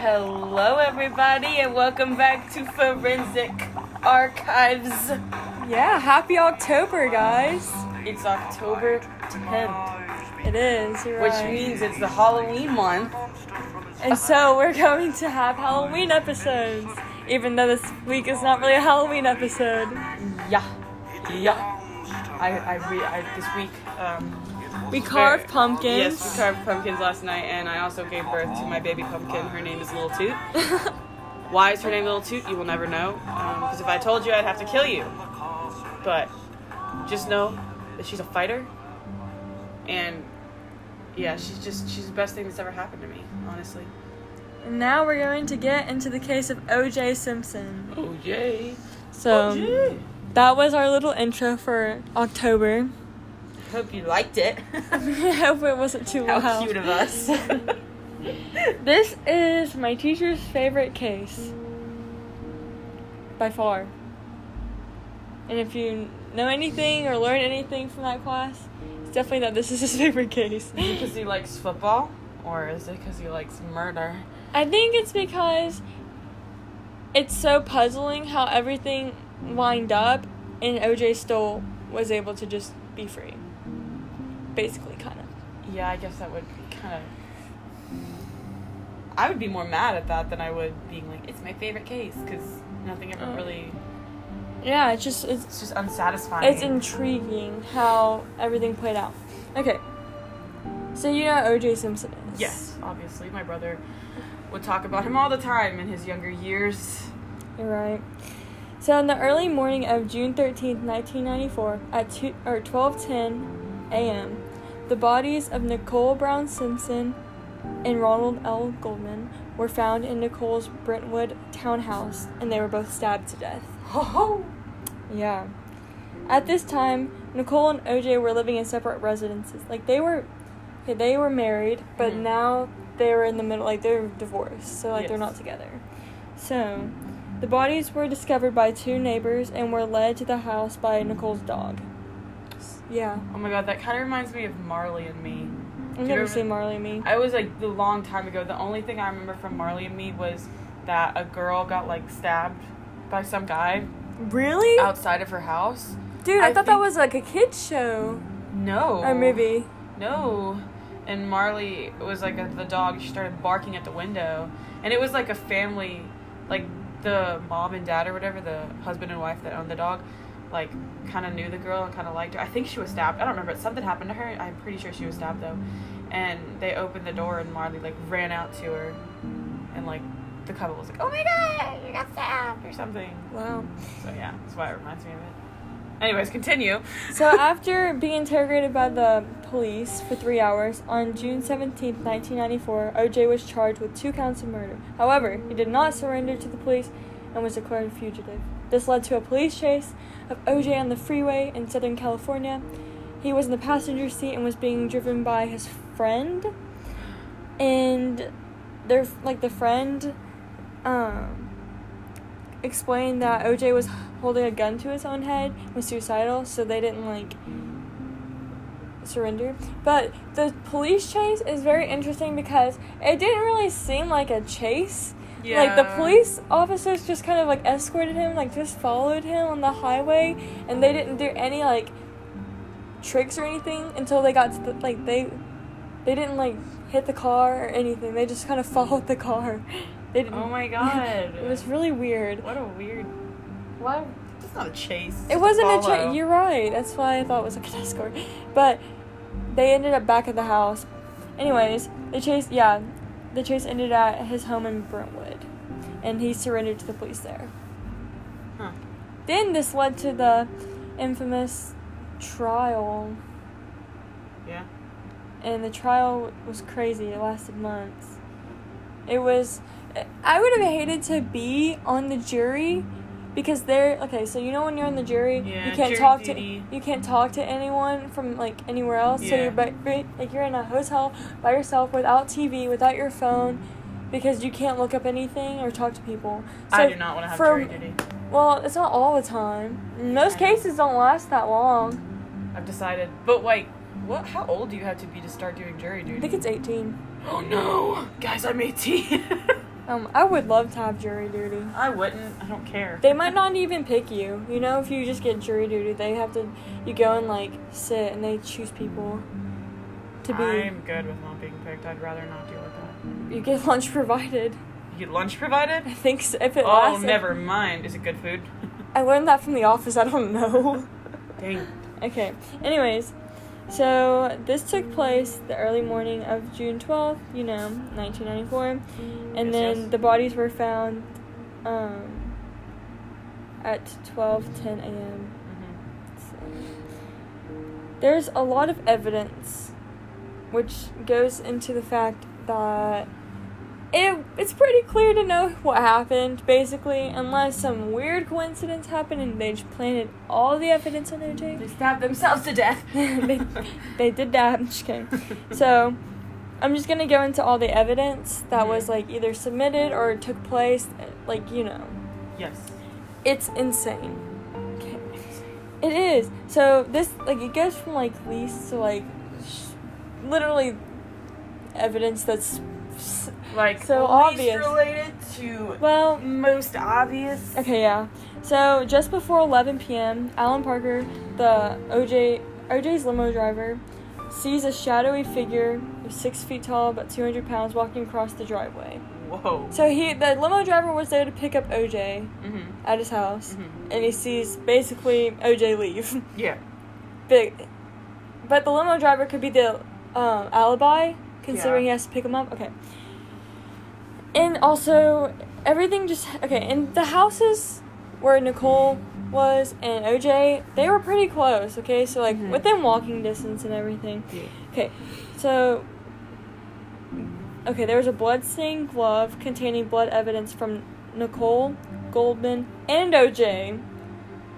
Hello, everybody, and welcome back to Forensic Archives. Yeah, happy October, guys. It's October 10th, It is, you're which right. means it's the Halloween month. And so we're going to have Halloween episodes, even though this week is not really a Halloween episode. Yeah, yeah. I, I, re- I this week, um, We carved Very- pumpkins. yes, we carved pumpkins last night, and I also gave birth to my baby pumpkin. Her name is Little Toot. Why is her name Little Toot? You will never know. Because if I told you, I'd have to kill you. But just know that she's a fighter. And yeah, she's just, she's the best thing that's ever happened to me, honestly. And now we're going to get into the case of O.J. Simpson. O.J. So yay. That was our little intro for October. I hope you liked it. I hope it wasn't too How loud. cute of us. This is my teacher's favorite case. By far. And if you know anything or learn anything from that class, it's definitely that this is his favorite case. Is it because he likes football? Or is it because he likes murder? I think it's because it's so puzzling how everything lined up and OJ still was able to just be free. Basically, kind of. Yeah, I guess that would be kind of. I would be more mad at that than I would being like, it's my favorite case, because nothing ever Oh. really. Yeah, it's just it's It's just unsatisfying. It's intriguing how everything played out. Okay. So you know OJ Simpson is. Yes, obviously. My brother would talk about him all the time in his younger years. You're right. So in the early morning of June 13th, 1994, at 2 or 12:10 a.m., the bodies of Nicole Brown Simpson and Ronald L. Goldman were found in Nicole's Brentwood townhouse, and they were both stabbed to death. Ho ho! Yeah. At this time, Nicole and OJ were living in separate residences. Like they were, okay, they were married, but Mhm. now they were in the middle. Like they're divorced, so like they're not together. So, the bodies were discovered by two neighbors and were led to the house by Nicole's dog. Yeah, Oh my god, that kind of reminds me of Marley and Me. I've you never ever- seen Marley and Me. I was like the long time ago. The only thing I remember from Marley and Me was that a girl got like stabbed by some guy Really, outside of her house. dude? I, I thought that was like a kids show No. or movie. No. And Marley was like a, the dog. She started barking at the window, and it was like a family, like the mom and dad or whatever, the husband and wife that owned the dog, like kind of knew the girl and kind of liked her. I think she was stabbed. I don't remember. Something happened to her. I'm pretty sure she was stabbed though. And they opened the door, and Marley like ran out to her, and like the couple was like, "Oh my god, you got stabbed" or something. Wow. So yeah, that's why it reminds me of it. Anyways, continue. So after being interrogated by the police for three hours on June 17, 1994, OJ was charged with two counts of murder. However, he did not surrender to the police and was declared a fugitive. This led to a police chase of OJ on the freeway in Southern California. He was in the passenger seat and was being driven by his friend. And their like the friend um explained that OJ was holding a gun to his own head, was suicidal, so they didn't like surrender. But the police chase is very interesting because it didn't really seem like a chase. Yeah. Like the police officers just kind of like escorted him, like just followed him on the highway, and they didn't do any like tricks or anything until they got to the like they they didn't like hit the car or anything. They just kind of followed the car. They didn't. Oh my god. it was really weird. What a weird. Why? It's not a chase. It wasn't a chase. You're right. That's why I thought it was like an escort. But they ended up back at the house. Anyways, the chase, yeah, the chase ended at his home in Brentwood, and he surrendered to the police there. Huh. Then this led to the infamous trial, Yeah. and the trial was crazy. It lasted months. It was. I would have hated to be on the jury because they're okay. So you know when you're on the jury, Yeah, you can't talk duty. to you can't talk to anyone from like anywhere else. Yeah. So you're by, like you're in a hotel by yourself without TV, without your phone, because you can't look up anything or talk to people. So I do not want to have for- jury duty. Well, it's not all the time. Most cases don't last that long. I've decided. But like, what? How old do you have to be to start doing jury duty? I think it's 18. Oh no, guys! I'm 18. Um, I would love to have jury duty. I wouldn't. I don't care. They might not even pick you. You know, if you just get jury duty, they have to. You go and like sit, and they choose people to be. I'm good with not being picked. I'd rather not deal with that. You get lunch provided. You get lunch provided? I think so, if it Oh, lasts. never mind. Is it good food? I learned that from the office. I don't know. Dang. okay. Anyways, so this took place the early morning of June twelfth. You know, nineteen ninety four, and Yes, then yes. the bodies were found um, at twelve ten a.m. Mhm. So, there's a lot of evidence which goes into the fact that it, it's pretty clear to know what happened, basically, unless some weird coincidence happened and they just planted all the evidence on their ticket. They stabbed themselves to death. they, they did that. I'm just kidding. So, I'm just gonna go into all the evidence that was like either submitted or took place. Like, you know, yes. it's insane. Okay. It is. So this like it goes from like least to like sh- literally evidence that's Like So obvious. related to well most obvious. okay yeah. So just before 11 p.m., Alan Parker, the OJ OJ's limo driver, sees a shadowy figure, six feet tall, about 200 pounds, walking across the driveway. Whoa. So he the limo driver was there to pick up OJ Mhm. at his house, Mhm. and he sees basically OJ leave. Yeah. big. But the limo driver could be the um, alibi, considering Yeah. he has to pick him up. Okay. And also, everything just okay. And the houses where Nicole was and OJ, they were pretty close. Okay, so like Mhm. within walking distance and everything. Yeah. Okay, so okay, there was a blood-stained glove containing blood evidence from Nicole, Goldman, and OJ.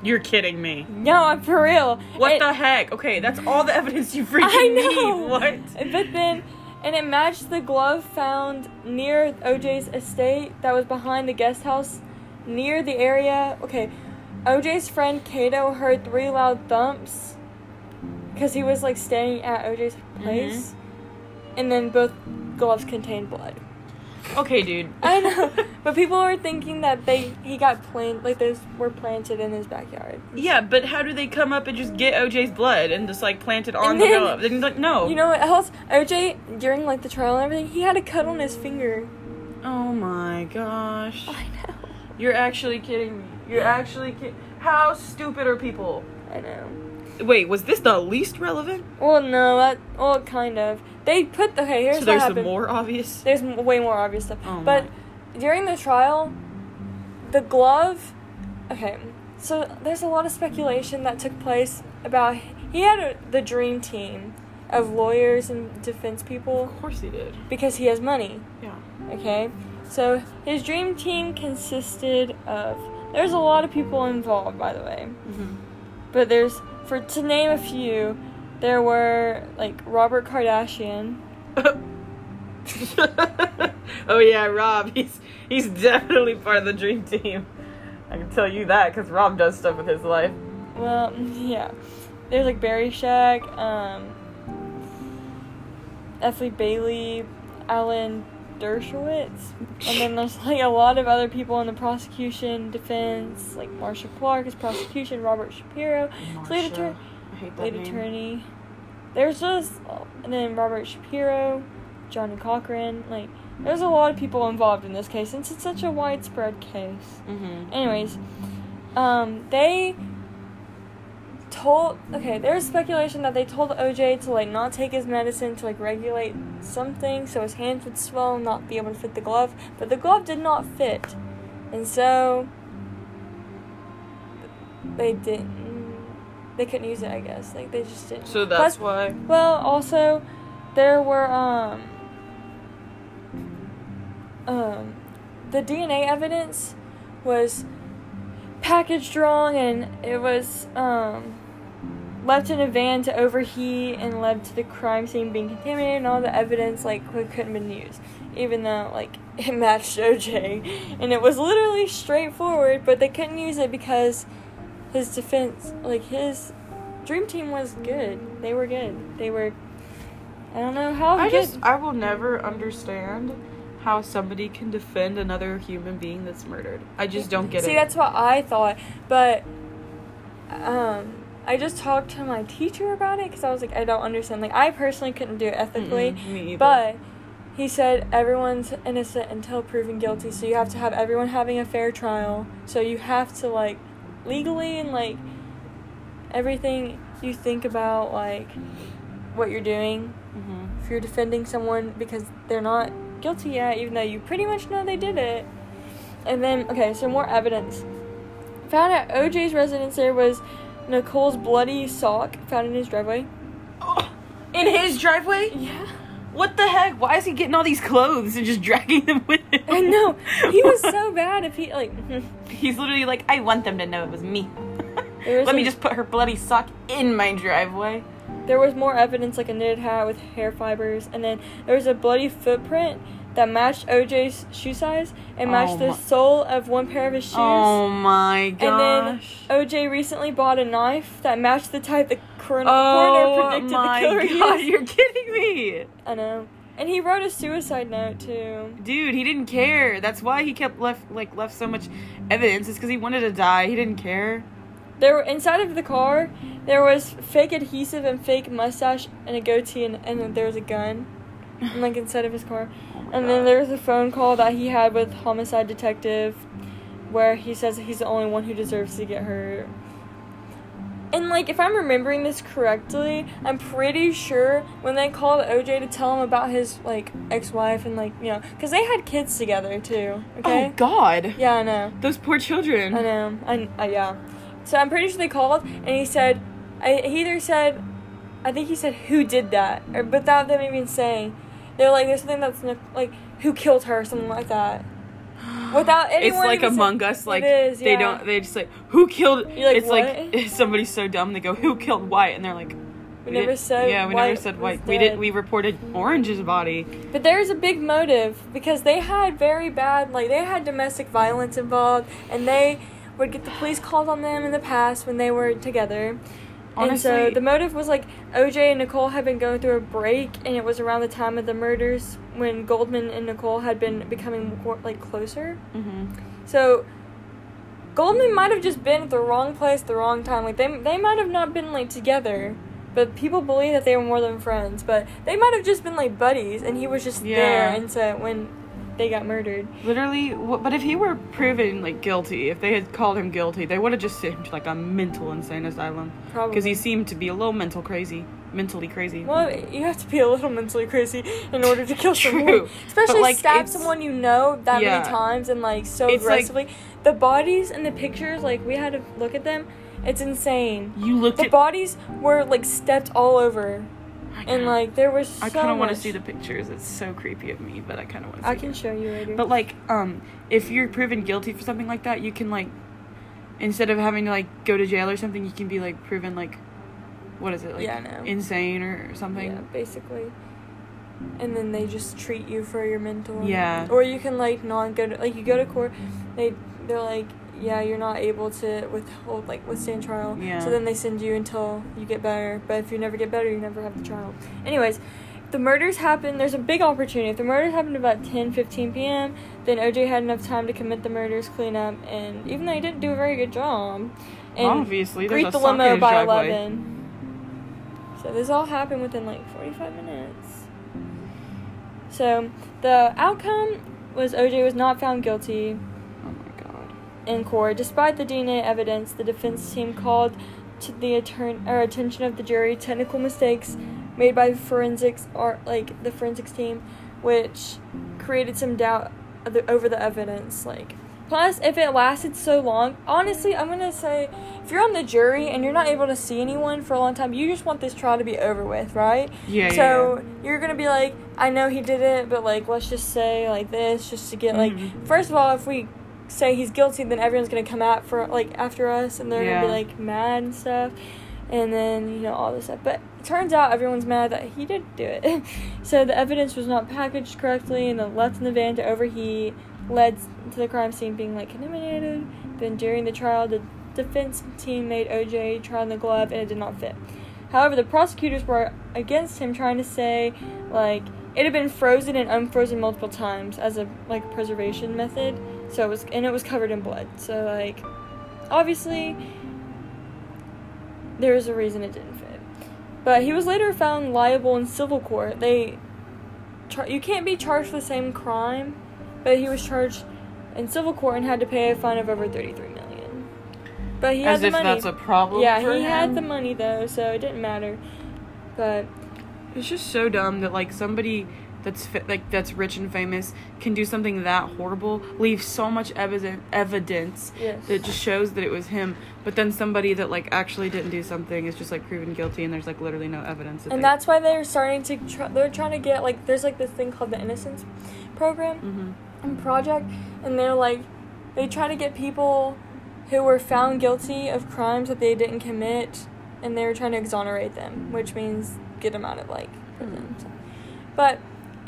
You're kidding me. No, I'm for real. What It- the heck? Okay, that's all the evidence you freaking I know. need. What? But then, and it matched the glove found near OJ's estate that was behind the guest house near the area. Okay, OJ's friend Kato heard three loud thumps because he was like staying at OJ's place, mm-hmm. and then both gloves contained blood. Okay, dude. I know, but people are thinking that they he got planted like those were planted in his backyard. yeah, but how do they come up and just get OJ's blood and just like plant it on And the then- glove? Then like no. You know what else? OJ during like the trial and everything, he had a cut on his finger. Oh my gosh. I know. You're actually kidding me. You're actually kidding. How stupid are people? I know. Wait, was this the least relevant? Well, no, that well, kind of. They put okay. Here's so what there's happened. some more obvious. There's way more obvious stuff. Oh but during the trial, the glove. Okay, so there's a lot of speculation that took place about he had a, the dream team of lawyers and defense people Of course he did. because he has money. Yeah. Okay, so his dream team consisted of. There's a lot of people involved, by the way. Mm-hmm. But there's for to name a few, there were like Robert Kardashian. oh yeah, Rob. He's he's definitely part of the dream team. I can tell you that because Rob does stuff with his life. Well, yeah. There's like Barry Scheck, um, F. Lee Bailey, Alan Dershowitz, and then there's like a lot of other people in the prosecution, defense, like Marcia Clark is prosecution, Robert Shapiro, lead Marcia. attorney. I hate that lead name. attorney. There's just, and then Robert Shapiro, Johnnie Cochran. Like, there's a lot of people involved in this case since it's such a widespread case. Mm-hmm. Anyways, um, they told. Okay, there's speculation that they told OJ to like not take his medicine to like regulate something, so his hands would swell and not be able to fit the glove. But the glove did not fit, and so they didn't. They couldn't use it, I guess. Like they just didn't. So that's Plus- why. well, also, there were um um the DNA evidence was packaged wrong and it was um left in a van to overheat and led to the crime scene being contaminated and all the evidence like couldn't have been used even though like it matched OJ and it was literally straightforward but they couldn't use it because his defense like his dream team was good they were good they were I don't know how I good just I will never understand how somebody can defend another human being that's murdered. I just don't get See, it. See that's what I thought, but um, I just talked to my teacher about it because I was like, I don't understand. Like, I personally couldn't do it ethically, Mm-mm, me either. but he said everyone's innocent until proven guilty, so you have to have everyone having a fair trial. So you have to like legally and like everything you think about like what you're doing Mhm. if you're defending someone because they're not guilty yet, even though you pretty much know they did it. And then, okay, so more evidence. Found at OJ's residence, there was Nicole's bloody sock found in his driveway. in his driveway. Yeah. What the heck? Why is he getting all these clothes and just dragging them with him? I know. He was so bad if he, like, He's literally like, I want them to know it was me. Let me just put her bloody sock in my driveway. there was more evidence, like a knitted hat with hair fibers, and then there was a bloody footprint that matched OJ's shoe size and oh matched Oh the sole of one pair of his oh shoes. Oh my god. And then. OJ recently bought a knife that matched the type the coroner, oh coroner predicted my the killer god, used. you're kidding me. I know. And he wrote a suicide note too. Dude, he didn't care. That's why he kept left like left so much evidence. It's because he wanted to die. He didn't care. There were inside of the car. There was fake adhesive and fake mustache and a goatee, and, and there was a gun, and, like inside of his car. Oh And then God. there was a phone call that he had with homicide detective, where he says that he's the only one who deserves to get hurt. And like, if I'm remembering this correctly, I'm pretty sure when they called OJ to tell him about his like ex-wife and like you know, because they had kids together too. Oh, okay. Oh God. Yeah, I know. Those poor children. I know. I yeah. So I'm pretty sure they called and he said, I he either said, I think he said who did that or without them even saying, they're like there's something that's like who killed her or something like that. Without anyone, It's like Among Us. Like is, they yeah. don't. They just like who killed. Like, it's like "What?" if somebody's so dumb. They go who killed White, and they're like. We never didn't- said Yeah, we never said White. We did. We reported Orange's body. But there's a big motive because they had very bad, like they had domestic violence involved, and they would get the police called on them in the past when they were together. And so the motive was like OJ and Nicole had been going through a break, and it was around the time of the murders when Goldman and Nicole had been becoming more, like closer. Mm-hmm. So Goldman might have just been at the wrong place, at the wrong time. Like they they might have not been like together, but people believe that they were more than friends. But they might have just been like buddies, and he was just there. Yeah. And so when they got murdered, Literally, but if he were proven like guilty, if they had called him guilty, they would have just sent him to like a mental insane asylum probably because he seemed to be a little mental crazy, mentally crazy. Well, you have to be a little mentally crazy in order to kill True. someone, especially But, like, stab someone you know that Yeah. many times and like so It's, like- aggressively. the bodies and the pictures, like we had to look at them. It's insane. you looked The at. bodies were like stepped all over, and like there was. So I kind of want to see the pictures. It's so creepy of me, but I kind of want to. I can show you later. But like, um, if you're proven guilty for something like that, you can like, instead of having to like go to jail or something, you can be like proven like, what is it like, Yeah, insane or something. Yeah, basically. And then they just treat you for your mental. Yeah. Or you can like not go to like you go to court, they they're like yeah you're not able to withhold like withstand trial. Yeah. So then they send you until you get better. But if you never get better, you never have the trial. Anyways. The murders happened. There's a big opportunity. If the murders happened about 10, 15 p.m., then OJ had enough time to commit the murders, clean up, and even though he didn't do a very good job, and Obviously, greet the limo by driveway. 11. So this all happened within like 45 minutes. So the outcome was OJ was not found guilty. In court. Despite the DNA evidence, the defense team called to the attorney or attention of the jury technical mistakes made by forensics or like the forensics team, which created some doubt over the evidence. Like, plus, if it lasted so long, honestly, I'm gonna say, if you're on the jury and you're not able to see anyone for a long time, you just want this trial to be over with, right? Yeah, yeah, So you're gonna be like, I know he did it, but like, let's just say like this, just to get like, Mhm. first of all, if we say he's guilty, then everyone's gonna come out for like after us, and they're gonna be like mad and stuff, and then you know all this stuff. But it turns out everyone's mad that he did do it. so the evidence was not packaged correctly, and then left in the van to overheat, led to the crime scene being like contaminated. Then during the trial, the defense team made OJ try on the glove, and it did not fit. However, the prosecutors were against him, trying to say like it had been frozen and unfrozen multiple times as a like preservation method. So it was and it was covered in blood. So like obviously there was a reason it didn't fit. But he was later found liable in civil court. They char- you can't be charged for the same crime, but he was charged in civil court and had to pay a fine of over 33 million. But he As had the if money. that's a problem. yeah, for he had the money though, so it didn't matter. But It's just so dumb that like somebody that's fi- like that's rich and famous can do something that horrible, leave so much evidence evidence yes. that just shows that it was him. But then somebody that like actually didn't do something is just like proven guilty, and there's like literally no evidence. That and they- that's why they're starting to try, they're trying to get like there's like this thing called the innocence program Mhm. and project and they're like they try to get people who were found guilty of crimes that they didn't commit and they're trying to exonerate them which means get them out of like prison Hmm. so. but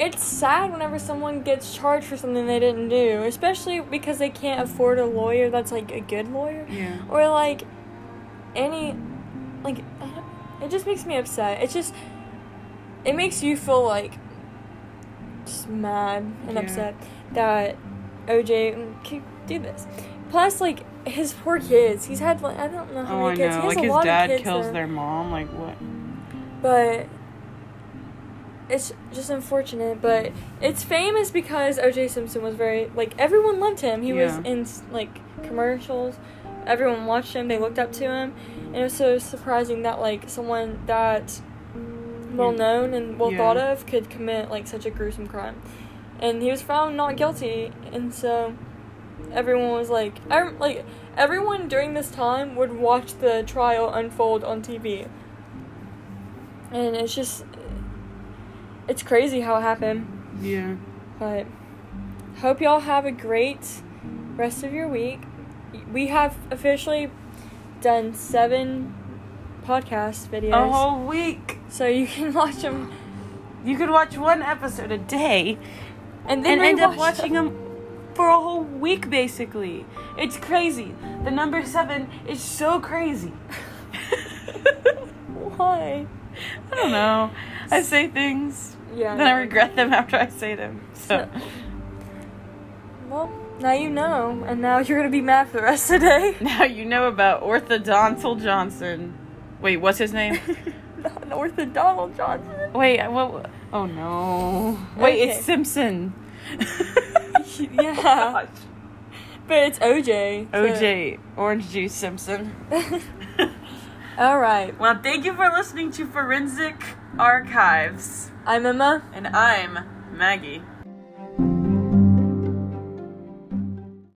it's sad whenever someone gets charged for something they didn't do especially because they can't afford a lawyer that's like a good lawyer Yeah. or like any like it just makes me upset it's just it makes you feel like just mad and Yeah. upset that OJ can do this plus like his poor kids he's had like I don't know how Oh, many kids he has Like a his lot dad of kids kills though. their mom. Like what? but it's just unfortunate but it's famous because oj simpson was very like everyone loved him. He was in like commercials. Everyone watched him. They looked up to him. And it was so surprising that like someone that well known and well Yeah. thought of could commit like such a gruesome crime. And he was found not guilty. And so everyone was like ev- like everyone during this time would watch the trial unfold on tv and it's just it's crazy how it happened Yeah. but hope y'all have a great rest of your week we have officially done seven podcast videos A whole week. so you can watch them You could watch one episode a day and then and end up watching them for a whole week, basically. It's crazy. The number seven is so crazy. why I don't know. I say things, yeah then I regret them after I say them. So. well now you know and now you're gonna be mad for the rest of the day Now you know about Orthodontal Johnson. Wait, what's his name? Not orthodontal johnson Wait, what? Oh no. Wait, Okay. it's Simpson. Yeah. Gosh. but it's oj so- OJ, Orange Juice Simpson. All right well, thank you for listening to Forensic Archives. i'm emma And I'm Maggie.